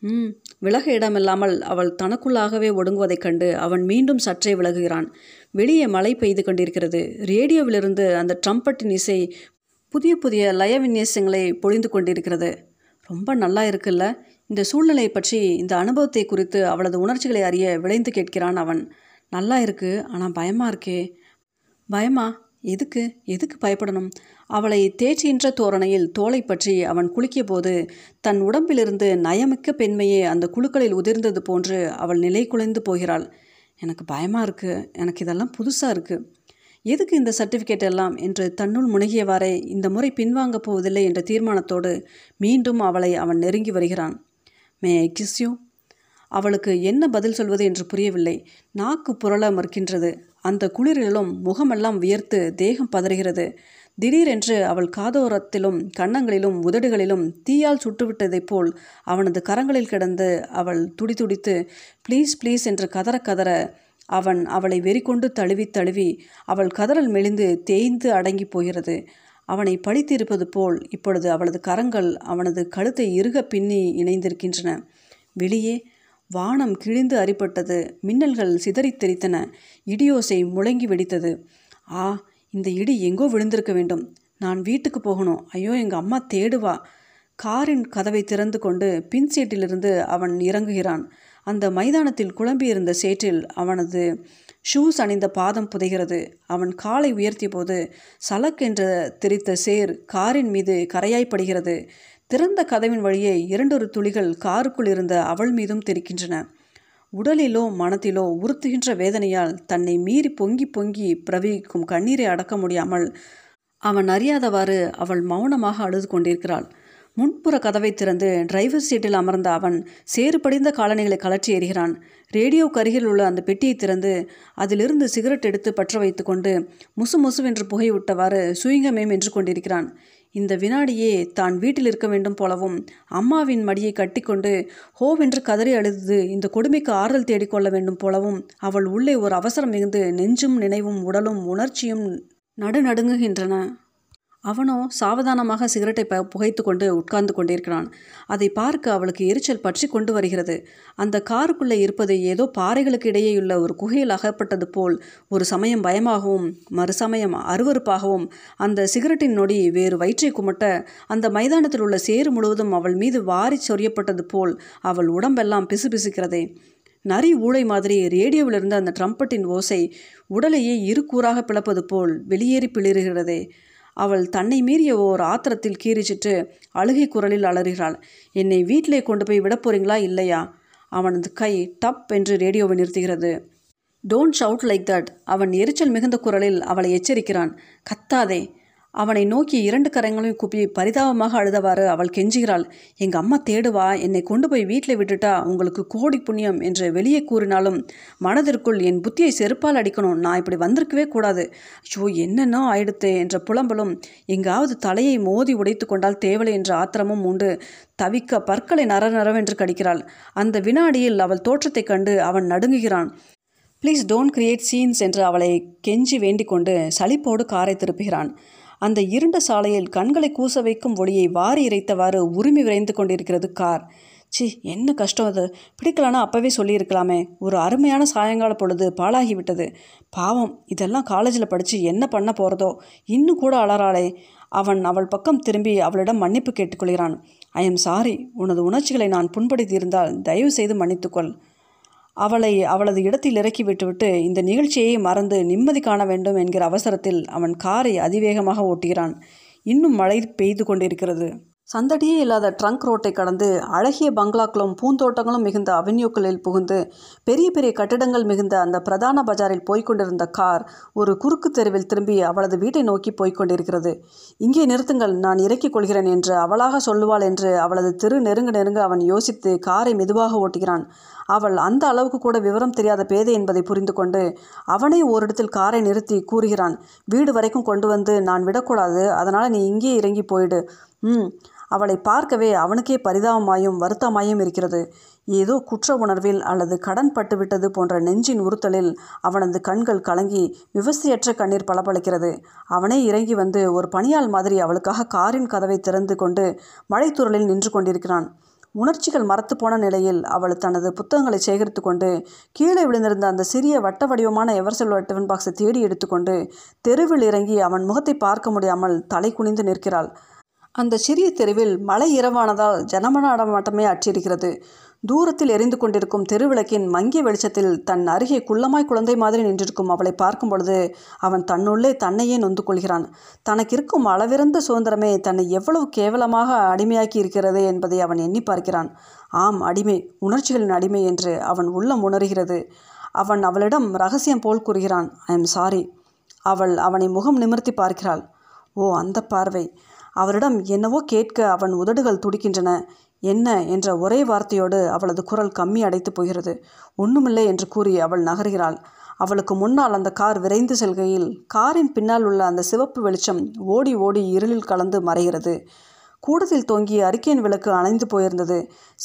ம். விலக இடமில்லாமல் அவள் தனக்குள்ளாகவே ஒடுங்குவதைக் கண்டு அவன் மீண்டும் சற்றே விலகுகிறான். வெளியே மழை பெய்து கொண்டிருக்கிறது. ரேடியோவிலிருந்து அந்த ட்ரம்பட்டின் இசை புதிய புதிய லய விநியாசங்களை பொழிந்து கொண்டிருக்கிறது. ரொம்ப நல்லா இருக்குல்ல? இந்த சூழ்நிலை பற்றி இந்த அனுபவத்தை குறித்து அவளது உணர்ச்சிகளை அறிய விளைந்து கேட்கிறான் அவன். நல்லா இருக்கு ஆனால் பயமா இருக்கே. பயமா? எதுக்கு? எதுக்கு பயப்படணும்? அவளை தேற்றின்ற தோரணையில் தோலை பற்றி அவன் குளிக்கிய போது தன் உடம்பிலிருந்து நயமிக்க பெண்மையே அந்த குழுக்களில் உதிர்ந்தது போன்று அவள் நிலை குலைந்து போகிறாள். எனக்கு பயமாக இருக்குது எனக்கு இதெல்லாம் புதுசாக இருக்குது எதுக்கு இந்த சர்டிஃபிகேட் எல்லாம் என்று தன்னுள் முனகியவாறே இந்த முறை பின்வாங்கப் போவதில்லை என்ற தீர்மானத்தோடு மீண்டும் அவளை அவன் நெருங்கி வருகிறான். மே ஐ கிஸ் யூ அவளுக்கு என்ன பதில் சொல்வது என்று புரியவில்லை. நாக்கு புரள மறுக்கின்றது. அந்த குளிரிலும் முகமெல்லாம் வியர்த்து தேகம் பதறுகிறது. திடீரென்று அவள் காதோரத்திலும் கன்னங்களிலும் உதடுகளிலும் தீயால் சுட்டுவிட்டதைப் போல் அவனது கரங்களில் கிடந்து அவள் துடிதுடித்து ப்ளீஸ் ப்ளீஸ் என்று கதற கதற அவன் அவளை வெறிக்கொண்டு தழுவி தழுவி அவள் கதறல் மெலிந்து தேய்ந்து அடங்கி போகிறது. அவனை படித்திருப்பது போல் இப்பொழுது அவளது கரங்கள் அவனது கழுத்தை இறுக பின்னி இணைந்திருக்கின்றன. வெளியே வானம் கிழிந்து அரிப்பட்டது. மின்னல்கள் சிதறித் தெரித்தன இடியோசை முழங்கி வெடித்தது. ஆ இந்த இடி எங்கோ விழுந்திருக்க வேண்டும். நான் வீட்டுக்கு போகணும். ஐயோ எங்கள் அம்மா தேடுவா காரின் கதவை திறந்து கொண்டு பின் சீட்டிலிருந்து அவன் இறங்குகிறான். அந்த மைதானத்தில் குழம்பியிருந்த சேற்றில் அவனது ஷூஸ் அணிந்த பாதம் புதைகிறது. அவன் காலை உயர்த்திய போது சலக் என்ற தெரித்த சேர் காரின் மீது கரையாய்ப்படுகிறது திறந்த கதவின் வழியே இரண்டொரு துளிகள் காருக்குள் இருந்த அவள் மீதும் தெரிக்கின்றன உடலிலோ மனத்திலோ உறுத்துகின்ற வேதனையால் தன்னை மீறி பொங்கி பொங்கி பிரவிக்கும் கண்ணீரை அடக்க முடியாமல் அவன் அறியாதவாறு அவள் மௌனமாக அழுது கொண்டிருக்கிறாள். முன்புற கதவை திறந்து டிரைவர் சீட்டில் அமர்ந்த அவன் சேறு படிந்த காலணிகளை கலற்றி எறிகிறான். ரேடியோ கருகில் உள்ள அந்த பெட்டியை திறந்து அதிலிருந்து சிகரெட் எடுத்து பற்ற வைத்து கொண்டு முசு முசுவென்று புகை விட்டவாறு சுயங்கமே மென்று கொண்டிருக்கிறான். இந்த வினாடியே தான் வீட்டில் இருக்க வேண்டும் போலவும் அம்மாவின் மடியை கட்டிக்கொண்டு ஹோவென்று கதறி அழுது இந்த கொடுமைக்கு ஆறுதல் தேடிக்கொள்ள வேண்டும் போலவும் அவள் உள்ளே ஒரு அவசரம் மிகுந்து நெஞ்சும் நினைவும் உடலும் உணர்ச்சியும் நடுநடுங்குகின்றன. அவனோ சாவதானமாக சிகரெட்டை ப புகைத்து கொண்டு உட்கார்ந்து கொண்டிருக்கிறான். அதை பார்க்க அவளுக்கு எரிச்சல் பற்றி கொண்டு வருகிறது. அந்த காருக்குள்ளே இருப்பது ஏதோ பாறைகளுக்கு இடையேயுள்ள ஒரு குகையில் அகப்பட்டது போல் ஒரு சமயம் பயமாகவும் மறுசமயம் அருவறுப்பாகவும் அந்த சிகரெட்டின் நொடி வேறு வயிற்றை குமட்ட அந்த மைதானத்தில் உள்ள சேறு முழுவதும் அவள் மீது வாரி சொரியப்பட்டது போல் அவள் உடம்பெல்லாம் பிசுபிசுக்கிறதே. நரி ஊழை மாதிரி ரேடியோவிலிருந்து அந்த ட்ரம்பட்டின் ஓசை உடலையே இரு கூறாக பிளப்பது போல் வெளியேறி பிளிருகிறதே அவள் தன்னை மீறிய ஓர் ஆத்திரத்தில் கீறிச்சிட்டு அழுகை குரலில் அலறுகிறாள். என்னை வீட்டிலே கொண்டு போய் விடப் போறீங்களா இல்லையா அவனது கை டப் என்று ரேடியோவை நிறுத்துகிறது. டோன்ட் ஷவுட் லைக் தட் அவன் எரிச்சல் மிகுந்த குரலில் அவளை எச்சரிக்கிறான். கத்தாதே. அவனை நோக்கி இரண்டு கரங்களையும் குப்பி பரிதாபமாக அழுதவாறு அவள் கெஞ்சுகிறாள். எங்கள் அம்மா தேடுவா என்னை கொண்டு போய் வீட்டில் விட்டுட்டா உங்களுக்கு கோடி புண்ணியம் என்று வெளியே கூறினாலும் மனதிற்குள் என் புத்தியை செருப்பால் அடிக்கணும் நான் இப்படி வந்திருக்கவே கூடாது. ஐயோ என்னென்னோ ஆயிடுத்து என்ற புலம்பலும் எங்காவது தலையை மோதி உடைத்து கொண்டால் தேவலை என்ற ஆத்திரமும் உண்டு. தவிக்க பற்களை நர நரவென்று கடிக்கிறாள். அந்த வினாடியில் அவள் தோற்றத்தைக் கண்டு அவன் நடுங்குகிறான். ப்ளீஸ் டோன்ட் கிரியேட் சீன்ஸ் என்று அவளை கெஞ்சி வேண்டிக் கொண்டு சலிப்போடு காரை திருப்புகிறான். அந்த இருண்ட சாலையில் கண்களை கூச வைக்கும் ஒளியை வாரி இறைத்தவாறு உரிமை விரைந்து கொண்டிருக்கிறது கார். சி என்ன கஷ்டம் அது? பிடிக்கலனா அப்போவே சொல்லியிருக்கலாமே. ஒரு அருமையான சாயங்கால பொழுது பாழாகிவிட்டது. பாவம் இதெல்லாம் காலேஜில் படித்து என்ன பண்ண போகிறதோ இன்னும் கூட அலறாளே. அவன் அவள் பக்கம் திரும்பி அவளிடம் மன்னிப்பு கேட்டுக்கொள்கிறான். I am sorry. உனது உணர்ச்சிகளை நான் புண்படுத்தியிருந்தால் தயவு செய்து மன்னித்துக்கொள். அவளை அவளது இடத்தில் இறக்கி விட்டுவிட்டு இந்த நிகழ்ச்சியை மறந்து நிம்மதி காண வேண்டும் என்கிற அவசரத்தில் அவன் காரை அதிவேகமாக ஓட்டுகிறான். இன்னும் மழை பெய்து கொண்டிருக்கிறது. சந்தடியே இல்லாத ட்ரங்க் ரோட்டை கடந்து அழகிய பங்களாக்களும் பூந்தோட்டங்களும் மிகுந்த அவென்யூக்களில் புகுந்து பெரிய பெரிய கட்டிடங்கள் மிகுந்த அந்த பிரதான பஜாரில் போய்க்கொண்டிருந்த கார் ஒரு குறுக்கு தெருவில் திரும்பி அவளது வீட்டை நோக்கி போய்க் கொண்டிருக்கிறது. இங்கே நிறுத்துங்கள் நான் இறக்கிக் கொள்கிறேன் என்று அவளாக சொல்லுவாள் என்று அவளது தெரு நெருங்க நெருங்க அவன் யோசித்து காரை மெதுவாக ஓட்டுகிறான். அவள் அந்த அளவுக்கு கூட விவரம் தெரியாத பேதை என்பதை புரிந்து கொண்டு அவனே ஓரிடத்தில் காரை நிறுத்தி கூறுகிறான் வீடு வரைக்கும் கொண்டு வந்து நான் விடக்கூடாது அதனால் நீ இங்கே இறங்கி போயிடு. ம் அவளை பார்க்கவே அவனுக்கே பரிதாபமாயும் வருத்தமாயும் இருக்கிறது. ஏதோ குற்ற உணர்வில் அல்லது கடன் பட்டுவிட்டது போன்ற நெஞ்சின் உறுத்தலில் அவனது கண்கள் கலங்கி விவசாயற்ற கண்ணீர் பளபளக்கிறது. அவனே இறங்கி வந்து ஒரு பணியாள் மாதிரி அவளுக்காக காரின் கதவை திறந்து கொண்டு மழைத்துறலில் நின்று கொண்டிருக்கிறான். உணர்ச்சிகள் மறத்து போன நிலையில் அவள் தனது புத்தகங்களை சேகரித்து கொண்டு கீழே விழுந்திருந்த அந்த சிறிய வட்ட வடிவமான எவர்செல் டிஃபன் பாக்ஸை தேடி எடுத்துக்கொண்டு தெருவில் இறங்கி அவன் முகத்தை பார்க்க முடியாமல் தலை குனிந்து நிற்கிறாள். அந்த சிறிய தெருவில் மழை இரவானதால் ஜனமன நடமாட்டமே அற்றிருக்கிறது தூரத்தில் எரிந்து கொண்டிருக்கும் தெருவிளக்கின் மங்கிய வெளிச்சத்தில் தன் அருகே குள்ளமாய் குழந்தை மாதிரி நின்றிருக்கும் அவளை பார்க்கும் பொழுது அவன் தன்னுள்ளே தன்னையே நொந்து கொள்கிறான். தனக்கு இருக்கும் அளவிறந்த சுதந்திரமே தன்னை எவ்வளவு கேவலமாக அடிமையாக்கி இருக்கிறது என்பதை அவன் எண்ணி பார்க்கிறான். ஆம் அடிமை. உணர்ச்சிகளின் அடிமை என்று அவன் உள்ளம் உணர்கிறது. அவன் அவளிடம் ரகசியம் போல் கூறுகிறான். ஐ எம் சாரி அவள் அவனை முகம் நிமிர்த்தி பார்க்கிறாள். ஓ அந்த பார்வை. அவரிடம் என்னவோ கேட்க அவன் உதடுகள் துடிக்கின்றன. என்ன என்ற ஒரே வார்த்தையோடு அவளது குரல் கம்மி அடைத்து போகிறது. ஒன்றுமில்லை என்று கூறி அவள் நகர்கிறாள். அவளுக்கு முன்னால் அந்த கார் விரைந்து செல்கையில் காரின் பின்னால் உள்ள அந்த சிவப்பு வெளிச்சம் ஓடி ஓடி இருளில் கலந்து மறைகிறது. கூடத்தில் தொங்கிய அறிக்கையின் விளக்கு அணைந்து போயிருந்தது.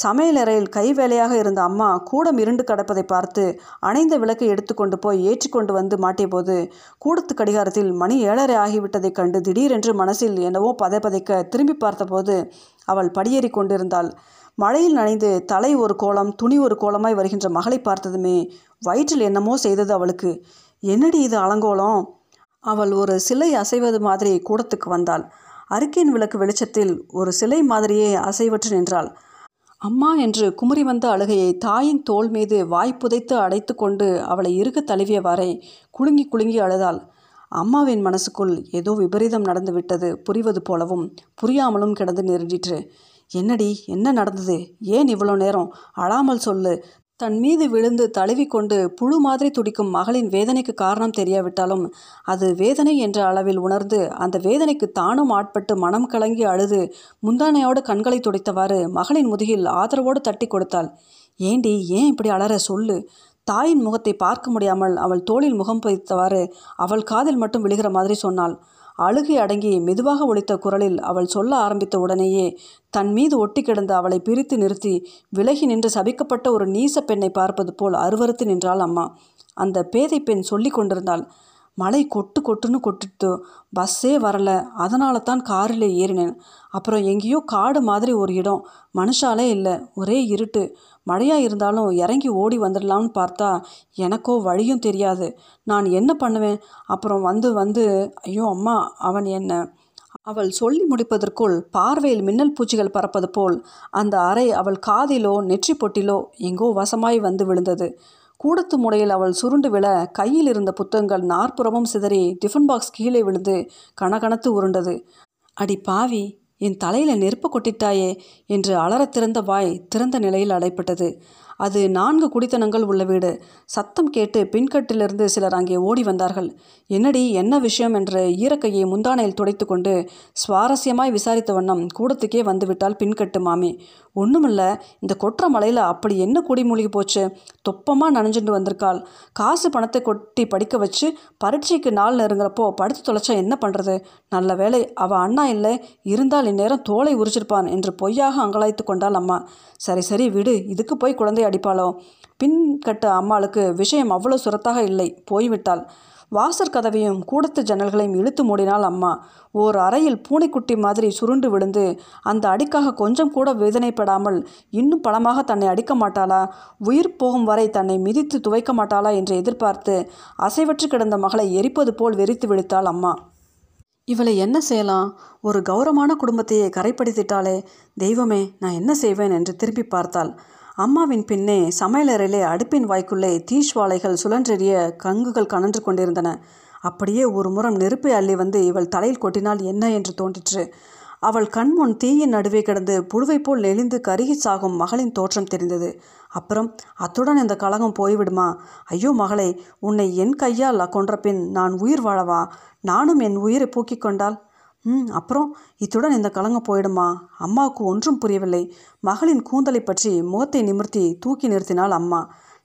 சமையலறையில் கை வேலையாக இருந்த அம்மா கூடம் இருண்டு கிடப்பதை பார்த்து அணைந்த விளக்கை எடுத்துக்கொண்டு போய் ஏற்றிக்கொண்டு வந்து மாட்டியபோது கூடத்து கடிகாரத்தில் மணி ஏழரை ஆகிவிட்டதைக் கண்டு திடீரென்று மனசில் என்னவோ பதைப்பதைக்க திரும்பி பார்த்தபோது அவள் படியேறி கொண்டிருந்தாள். மழையில் நனைந்து தலை ஒரு கோலம் துணி ஒரு கோலமாய் வருகின்ற மகளை பார்த்ததுமே வயிற்றில் என்னமோ செய்தது அவளுக்கு. என்னடி இது அலங்கோலம்? அவள் ஒரு சிலை அசைவது மாதிரி கூடத்துக்கு வந்தாள். அருக்கேன் விளக்கு வெளிச்சத்தில் ஒரு சிலை மாதிரியே அசைவற்று நின்றாள். அம்மா என்று குமரி வந்த அழுகையை தாயின் தோள் மீது வாய் புதைத்து அடைத்து கொண்டு அவளை இறுக தழுவியவாறே குலுங்கி குலுங்கி அழுதாள். அம்மாவின் மனசுக்குள் ஏதோ விபரீதம் நடந்து விட்டது புரிவது போலவும் புரியாமலும் கிடந்து நெருங்கிற்று என்னடி என்ன நடந்தது? ஏன் இவ்வளோ நேரம்? அழாமல் சொல்லு. தன் மீது விழுந்து தழுவிக்கொண்டு புழு மாதிரி துடிக்கும் மகளின் வேதனைக்கு காரணம் தெரியாவிட்டாலும் அது வேதனை என்ற அளவில் உணர்ந்து அந்த வேதனைக்கு தானும் ஆட்பட்டு மனம் கலங்கி அழுது முந்தானையோடு கண்களை துடைத்தவாறு மகளின் முதுகில் ஆதரவோடு தட்டி கொடுத்தாள். ஏண்டி ஏன் இப்படி அலற? சொல்லு. தாயின் முகத்தை பார்க்க முடியாமல் அவள் தோளில் முகம் பதித்தவாறு அவள் காதில் மட்டும் விழுகிற மாதிரி சொன்னாள். அழுகை அடங்கி மெதுவாக ஒழித்த குரலில் அவள் சொல்ல ஆரம்பித்த உடனேயே தன் மீது ஒட்டி கிடந்த அவளை பிரித்து நிறுத்தி விலகி நின்று சபிக்கப்பட்ட ஒரு நீச பெண்ணை பார்ப்பது போல் அருவறுத்து நின்றாள் அம்மா. அந்த பேதை பெண் சொல்லி கொண்டிருந்தாள். மழை கொட்டு கொட்டுன்னு கொட்டுட்டு பஸ்ஸே வரல. அதனால தான் காரில் ஏறினேன். அப்புறம் எங்கேயோ காடு மாதிரி ஒரு இடம். மனுஷாலே இல்லை. ஒரே இருட்டு. மழையாக இருந்தாலும் இறங்கி ஓடி வந்துடலாம்னு பார்த்தா எனக்கோ வழியும் தெரியாது. நான் என்ன பண்ணுவேன்? அப்புறம் வந்து வந்து ஐயோ அம்மா அவன் என்ன? அவள் சொல்லி முடிப்பதற்குள் பார்வையில் மின்னல் பூச்சிகள் பறப்பது போல் அந்த அறை அவள் காதிலோ நெற்றி பொட்டிலோ எங்கோ வசமாய் வந்து விழுந்தது. கூடத்து முடையில் அவள் சுருண்டு விழ கையில் இருந்த புத்தகங்கள் நாற்புறமும் சிதறி டிஃபன் பாக்ஸ் கீழே விழுந்து கணக்கணத்து உருண்டது. அடி பாவி என் தலையில் நெருப்பு கொட்டிட்டாயே என்று அலற திறந்த வாய் திறந்த நிலையில் அடைப்பட்டது. அது நான்கு குடித்தனங்கள் உள்ள வீடு. சத்தம் கேட்டு பின்கட்டிலிருந்து சிலர் அங்கே ஓடி வந்தார்கள். என்னடி என்ன விஷயம் என்று ஈரக்கையை முந்தானையில் துடைத்து கொண்டு சுவாரஸ்யமாய் விசாரித்த வண்ணம் கூடத்துக்கே வந்துவிட்டால் பின்கட்டு மாமி. ஒன்றுமில்ல இந்த கொற்ற மலையில் அப்படி என்ன குடி மூழ்கி போச்சு? தொப்பமாக நனைஞ்சுட்டு வந்திருக்காள். காசு பணத்தை கொட்டி படிக்க வச்சு பரீட்சைக்கு நாள் நெருங்குறப்போ படுத்து தொலைச்சா என்ன பண்ணுறது நல்ல வேலை அவள் அண்ணா இல்லை இருந்தால் இந்நேரம் தோலை உரிச்சிருப்பான் என்று பொய்யாக அங்கலாய்த்து கொண்டாள் அம்மா. சரி சரி விடு இதுக்கு போய் குழந்தை அடிப்பாளோ? பின் கட்ட அம்மாளுக்கு விஷயம் அவ்வளோ சுரத்தாக இல்லை போய்விட்டாள். வாசற் கதவையும் கூடத்து ஜன்னல்களையும் இழுத்து மூடினாள் அம்மா. ஓர் அறையில் பூனைக்குட்டி மாதிரி சுருண்டு விழுந்து அந்த அடிக்காக கொஞ்சம் கூட வேதனைப்படாமல் இன்னும் பலமாக தன்னை அடிக்க மாட்டாளா? உயிர் போகும் வரை தன்னை மிதித்து துவைக்க மாட்டாளா என்று எதிர்பார்த்து அசைவற்று கிடந்த மகளை எரிப்பது போல் வெறித்து விழுத்தாள் அம்மா. இவளை என்ன செய்யலாம்? ஒரு கௌரவமான குடும்பத்தையே கரைப்படுத்திட்டாளே. தெய்வமே நான் என்ன செய்வேன் என்று திரும்பி பார்த்தாள். அம்மாவின் பின்னே சமையலறையிலே அடுப்பின் வாய்க்குள்ளே தீஷ்வாலைகள் சுழன்றெறிய கங்குகள் கனன்று கொண்டிருந்தன. அப்படியே ஒரு முறம் நெருப்பை அள்ளி வந்து இவள் தலையில் கொட்டினால் என்ன என்று தோன்றிற்று. அவள் கண்முன் தீயின் நடுவே கிடந்து புழுவை போல் நெளிந்து கருகி சாகும் மகளின் தோற்றம் தெரிந்தது. அப்புறம் அத்துடன் இந்த கலகம் போய்விடுமா? ஐயோ மகளே உன்னை என் கையால் கொன்ற பின் நான் உயிர் வாழவா? நானும் என் உயிரை பூக்கிக் கொண்டால் ம் அப்புறம்? இத்துடன் இந்த கலங்கம் போயிடுமா? அம்மாவுக்கு ஒன்றும் புரியவில்லை. மகளின் கூந்தலை பற்றி முகத்தை நிமிர்த்தி தூக்கி நிறுத்தினாள் அம்மா.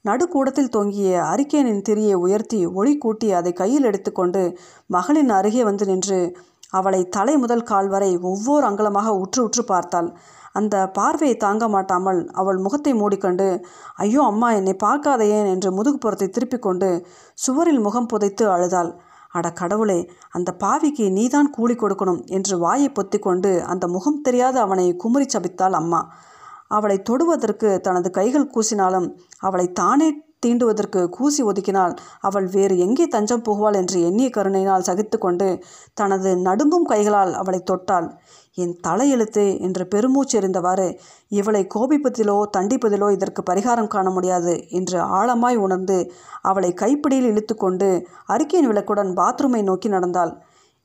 நடுக்கூடத்தில் தொங்கிய அரிக்கேனின் திரியை உயர்த்தி ஒளி கூட்டி அதை கையில் எடுத்துக்கொண்டு மகளின் அருகே வந்து நின்று அவளை தலை முதல் கால் வரை ஒவ்வொரு அங்கலமாக உற்று உற்று பார்த்தாள். அந்த பார்வையை தாங்க மாட்டாமல் அவள் முகத்தை மூடிக்கொண்டு ஐயோ அம்மா என்னை பார்க்காதையேன் என்று முதுகுப்புறத்தை திருப்பிக் கொண்டு சுவரில் முகம் புதைத்து அழுதாள். அட கடவுளே அந்த பாவிக்கு நீதான் கூலி கொடுக்கணும் என்று வாயை பொத்திக்கொண்டு அந்த முகம் தெரியாத அவனை குமுறி சபித்தாள் அம்மா. அவளை தொடுவதற்கு தனது கைகள் கூசினாலும் அவளை தானே தீண்டுவதற்கு கூசி ஒதுக்கினால் அவள் வேறு எங்கே தஞ்சம் போகுவாள் என்று எண்ணிய கருணையினால் சகித்து கொண்டு தனது நடுங்கும் கைகளால் அவளை தொட்டாள். என் தலையெழுத்து என்று பெருமூச்செறிந்தவாறு இவளை கோபிப்பதிலோ தண்டிப்பதிலோ இதற்கு பரிகாரம் காண முடியாது என்று ஆழமாய் உணர்ந்து அவளை கைப்பிடியில் இழுத்துக்கொண்டு அறிக்கையின் விளக்குடன் பாத்ரூமை நோக்கி நடந்தாள்.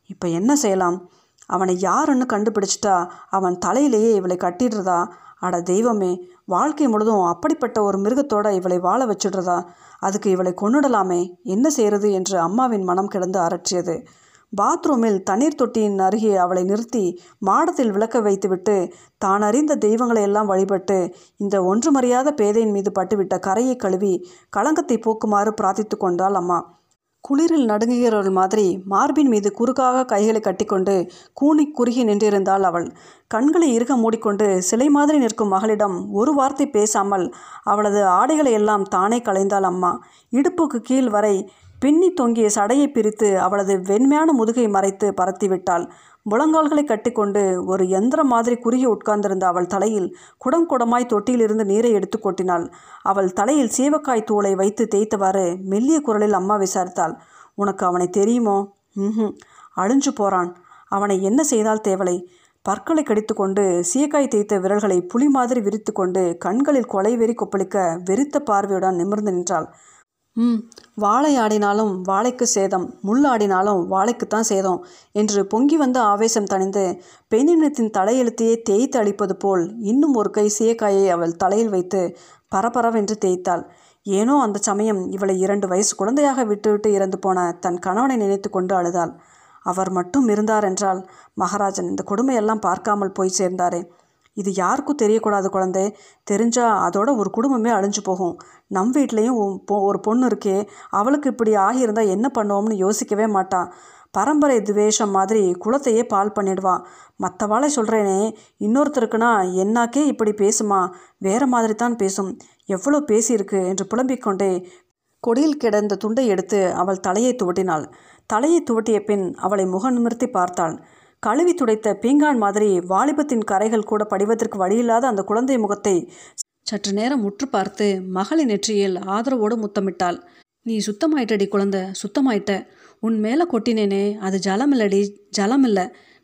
இப்போ என்ன செய்யலாம்? அவனை யாருன்னு கண்டுபிடிச்சிட்டா? அவன் தலையிலேயே இவளை கட்டிடுறதா? அட தெய்வமே வாழ்க்கை முழுதும் அப்படிப்பட்ட ஒரு மிருகத்தோட இவளை வாழ வச்சிடுறதா? அதுக்கு இவளை கொன்னுடலாமே என்ன செய்யறது என்று அம்மாவின் மனம் கிடந்து அரற்றியது. பாத்ரூமில் தண்ணீர் தொட்டியின் அருகே அவளை நிறுத்தி மாடத்தில் விளக்க வைத்துவிட்டு தான் அறிந்த தெய்வங்களை எல்லாம் வழிபட்டு இந்த ஒன்றுமறியாத பேதையின் மீது பட்டுவிட்ட கரையை கழுவி களங்கத்தை போக்குமாறு பிரார்த்தித்து கொண்டாள் அம்மா. குளிரில் நடுங்குகிறவள் மாதிரி மார்பின் மீது குறுக்காக கைகளை கட்டிக்கொண்டு கூனி குறுகி நின்றிருந்தாள் அவள். கண்களை இறுக மூடிக்கொண்டு சிலை மாதிரி நிற்கும் மகளிடம் ஒரு வார்த்தை பேசாமல் அவளது ஆடைகளை எல்லாம் தானே களைந்தாள் அம்மா. இடுப்புக்கு கீழ் வரை பின்னி தொங்கிய சடையை பிரித்து அவளது வெண்மையான முதுகை மறைத்து பறத்திவிட்டாள் முழங்கால்களை கட்டிக்கொண்டு ஒரு எந்திரம் மாதிரி குறுகி உட்கார்ந்திருந்த அவள் தலையில் குடம் குடமாய் தொட்டியிலிருந்து நீரை எடுத்து கொட்டினாள். அவள் தலையில் சீவக்காய் தூளை வைத்து தேய்த்தவாறு மெல்லிய குரலில் அம்மா விசாரித்தாள். உனக்கு அவனை தெரியுமோ? ம் அழிஞ்சு போறான். அவனை என்ன செய்தால் தேவலை? பற்களை கடித்துக்கொண்டு சீக்காய் தேய்த்த விரல்களை புலி மாதிரி விரித்து கொண்டு கண்களில் கொலை வெறி கொப்பளிக்க வெறித்த பார்வையுடன் நிமிர்ந்து நின்றாள். ம் வாழை ஆடினாலும் வாழைக்கு சேதம் முள் ஆடினாலும் வாழைக்குத்தான் சேதம் என்று பொங்கி வந்த ஆவேசம் தணிந்து பெண்ணினத்தின் தலையெழுத்தையே தேய்த்து அழிப்பது போல் இன்னும் ஒரு கை சீயக்காயை அவள் தலையில் வைத்து பரபரவென்று தேய்த்தாள். ஏனோ அந்த சமயம் இவளை இரண்டு வயசு குழந்தையாக விட்டுவிட்டு இறந்து போன தன் கணவனை நினைத்து கொண்டு அழுதாள். அவர் மட்டும் இருந்தார் என்றால் மகாராஜன் இந்த கொடுமையெல்லாம் பார்க்காமல் போய் சேர்ந்தாரே. இது யாருக்கும் தெரியக்கூடாது குழந்தை. தெரிஞ்சால் அதோட ஒரு குடும்பமே அழிஞ்சு போகும். நம் வீட்லேயும் ஒரு பொண்ணு இருக்கே. அவளுக்கு இப்படி ஆகியிருந்தால் என்ன பண்ணுவோம்னு யோசிக்கவே மாட்டான் பரம்பரை துவேஷம் மாதிரி குலத்தையே பால் பண்ணிடுவான் மற்றவாளை சொல்கிறேனே இன்னொருத்தருக்குனா என்னாக்கே இப்படி பேசுமா? வேற மாதிரி தான் பேசும். எவ்வளோ பேசியிருக்கு என்று புலம்பிக் கொண்டே கொடியில் கிடந்த துண்டை எடுத்து அவள் தலையை துவட்டினாள். தலையை துவட்டிய பின் அவளை முகம் நிமிர்த்தி பார்த்தாள். கழுவி துடைத்த பீங்கான் மாதிரி வாலிபத்தின் கரைகள் கூட படிவதற்கு வழியில்லாத அந்த குழந்தை முகத்தை சற்று நேரம் உற்று பார்த்து மகளின் நெற்றியில் ஆதரவோடு முத்தமிட்டாள். நீ சுத்தமாயிட்டடி குழந்தை சுத்தமாயிட்ட. உன் மேலே கொட்டினேனே அது ஜலமில்லடி ஜலமில்ல.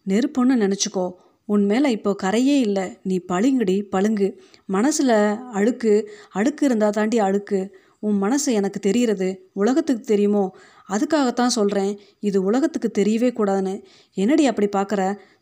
நெருப்புன்னு நினச்சிக்கோ. உன் மேலே இப்போ கரையே இல்லை. நீ பழுங்குடி பழுங்கு மனசில் அழுக்கு அழுக்கு இருந்தால் தாண்டி அழுக்கு. உன் மனசு எனக்கு தெரிகிறது. உலகத்துக்கு தெரியுமோ? அதுக்காகத்தான் சொல்கிறேன் இது உலகத்துக்கு தெரியவே கூடாதுன்னு. என்னடி அப்படி பார்க்குற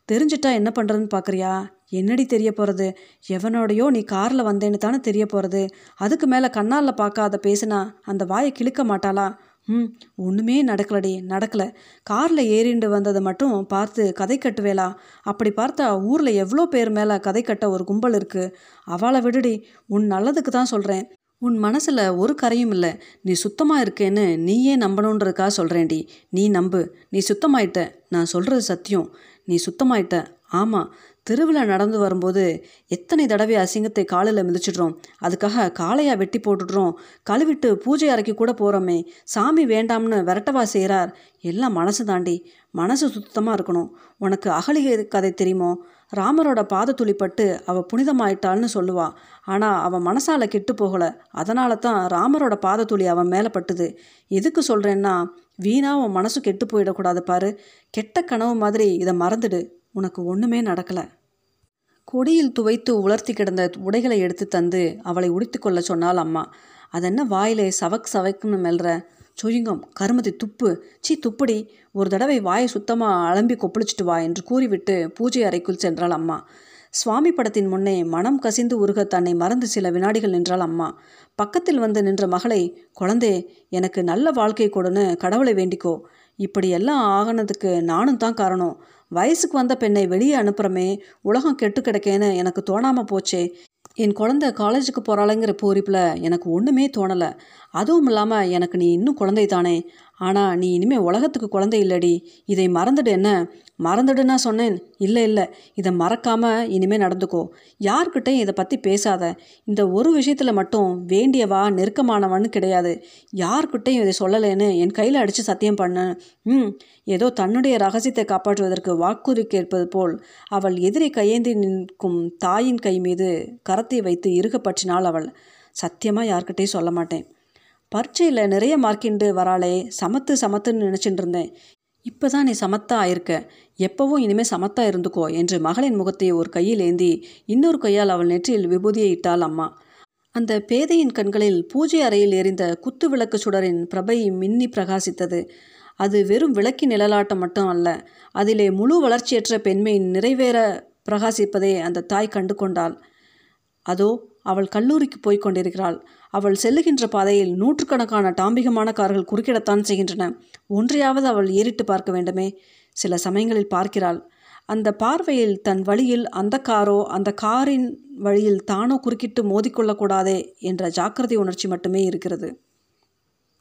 தெரிஞ்சிட்டா என்ன பண்ணுறதுன்னு பார்க்குறியா என்னடி தெரிய போகிறது எவனோடையோ நீ காரில் வந்தேன்னு தானே தெரிய போகிறது அதுக்கு மேலே கண்ணால் பார்க்காத பேசினா அந்த வாயை கிழிக்க மாட்டாளா? ம் ஒன்றுமே நடக்கலடி நடக்கலை. காரில் ஏறிண்டு வந்ததை மட்டும் பார்த்து கதை கட்டுவேலா அப்படி பார்த்தா ஊரில் எவ்வளோ பேர் மேலே கதை கட்ட ஒரு கும்பல் இருக்குது அவளை விடுடி உன் நல்லதுக்கு தான் சொல்கிறேன் உன் மனசில் ஒரு கரையும் இல்லை. நீ சுத்தமாக இருக்கேன்னு நீயே நம்பணுன்றதுக்காக சொல்கிறேன்டி நீ நம்பு. நீ சுத்தமாயிட்ட. நான் சொல்கிறது சத்தியம். நீ சுத்தமாயிட்ட. ஆமாம் தெருவில் நடந்து வரும்போது எத்தனை தடவை அசிங்கத்தை காலில் மிதிச்சிடுறோம். அதுக்காக காளையாக வெட்டி போட்டுடுறோம். கழுவிட்டு பூஜை அறைக்கு கூட போகிறோமே சாமி வேண்டாம்னு விரட்டவா செய்கிறார் எல்லாம் மனசு தாண்டி மனசு சுத்தமாக இருக்கணும். உனக்கு அகலிகை கதை தெரியுமோ? ராமரோட பாத துளிப்பட்டு அவள் புனிதமாயிட்டாள்னு சொல்லுவா. ஆனால் அவன் மனசால் கெட்டு போகலை. அதனால தான் ராமரோட பாத துளி அவன் மேலே பட்டுது. எதுக்கு சொல்கிறேன்னா வீணா உன் மனசு கெட்டு போயிடக்கூடாது பாரு. கெட்ட கனவு மாதிரி இதை மறந்துடு. உனக்கு ஒன்றுமே நடக்கலை. கொடியில் துவைத்து உலர்த்தி கிடந்த உடைகளை எடுத்து தந்து அவளை உடுத்தி கொள்ள சொன்னால் அம்மா. அதென்ன வாயிலே சவக் சவக்குன்னு மெல்ற? சுயுங்கம் கருமதி துப்பு. சீ துப்புடி. ஒரு தடவை வாயை சுத்தமாக அலம்பி கொப்பளிச்சிட்டு வா என்று கூறிவிட்டு பூஜை அறைக்குள் சென்றாள் அம்மா. சுவாமி படத்தின் முன்னே மனம் கசிந்து உருக தன்னை மறந்து சில வினாடிகள் நின்றாள் அம்மா. பக்கத்தில் வந்து நின்ற மகளை குழந்தே எனக்கு நல்ல வாழ்க்கை கொடுன்னு கடவுளை வேண்டிக்கோ. இப்படியெல்லாம் ஆகினதுக்கு நானும் தான் காரணம். வயசுக்கு வந்த பெண்ணை வெளியே அனுப்புகிறமே உலகம் கெட்டு கிடக்கேன்னு எனக்கு தோணாமல் போச்சே. என் குழந்த காலேஜுக்கு போகிறாளங்கிற பூரிப்பில் எனக்கு ஒன்றுமே தோணலை. அதுவும் இல்லாமல் எனக்கு நீ இன்னும் குழந்தை தானே. ஆனால் நீ இனிமேல் உலகத்துக்கு குழந்தை இல்லடி. இதை மறந்துடு என்ன? மறந்துடுன்னா சொன்னேன். இல்லை இல்லை. இதை மறக்காமல் இனிமேல் நடந்துக்கோ. யார்கிட்டையும் இதை பற்றி பேசாத. இந்த ஒரு விஷயத்தில் மட்டும் வேண்டியவா நெருக்கமானவன்னு கிடையாது. யார்கிட்டையும் இதை சொல்லலைன்னு என் கையில் அடித்து சத்தியம் பண்ணு. ம் ஏதோ தன்னுடைய ரகசியத்தை காப்பாற்றுவதற்கு வாக்குறுதி கேட்பது போல். அவள் எதிரி கையேந்தி நிற்கும் தாயின் கை மீது கரத்தை வைத்து இறுக பற்றினாள் அவள். சத்தியமாக யார்கிட்டையும் சொல்ல மாட்டேன். பரீட்சையில் நிறைய மார்க்கிண்டு வராளே சமத்து சமத்துன்னு நினச்சிட்டு இருந்தேன். இப்போ தான் நீ சமத்தா ஆயிருக்க. எப்பவும் இனிமேல் சமத்தா இருந்துக்கோ என்று மகளின் முகத்தை ஒரு கையில் ஏந்தி இன்னொரு கையால் அவள் நெற்றியில் விபூதியை இட்டாள் அம்மா. அந்த பேதையின் கண்களில் பூஜை அறையில் எரிந்த குத்து விளக்கு சுடரின் பிரபை மின்னி பிரகாசித்தது. அது வெறும் விளக்கி நிழலாட்டம் மட்டும் அல்ல அதிலே முழு வளர்ச்சியற்ற பெண்மையின் நிறைவேற பிரகாசிப்பதை அந்த தாய் கண்டு கொண்டாள். அதோ அவள் கல்லூரிக்கு போய்க் கொண்டிருக்கிறாள். அவள் செல்லுகின்ற பாதையில் நூற்றுக்கணக்கான டாம்பிகமான கார்கள் குறுக்கிடத்தான் செய்கின்றன. ஒன்றையாவது அவள் ஏறிட்டு பார்க்க வேண்டுமே. சில சமயங்களில் பார்க்கிறாள். அந்த பார்வையில் தன் வழியில் அந்த காரோ அந்த காரின் வழியில் தானோ குறுக்கிட்டு மோதிக்கொள்ளக்கூடாதே என்ற ஜாக்கிரதை உணர்ச்சி மட்டுமே இருக்கிறது.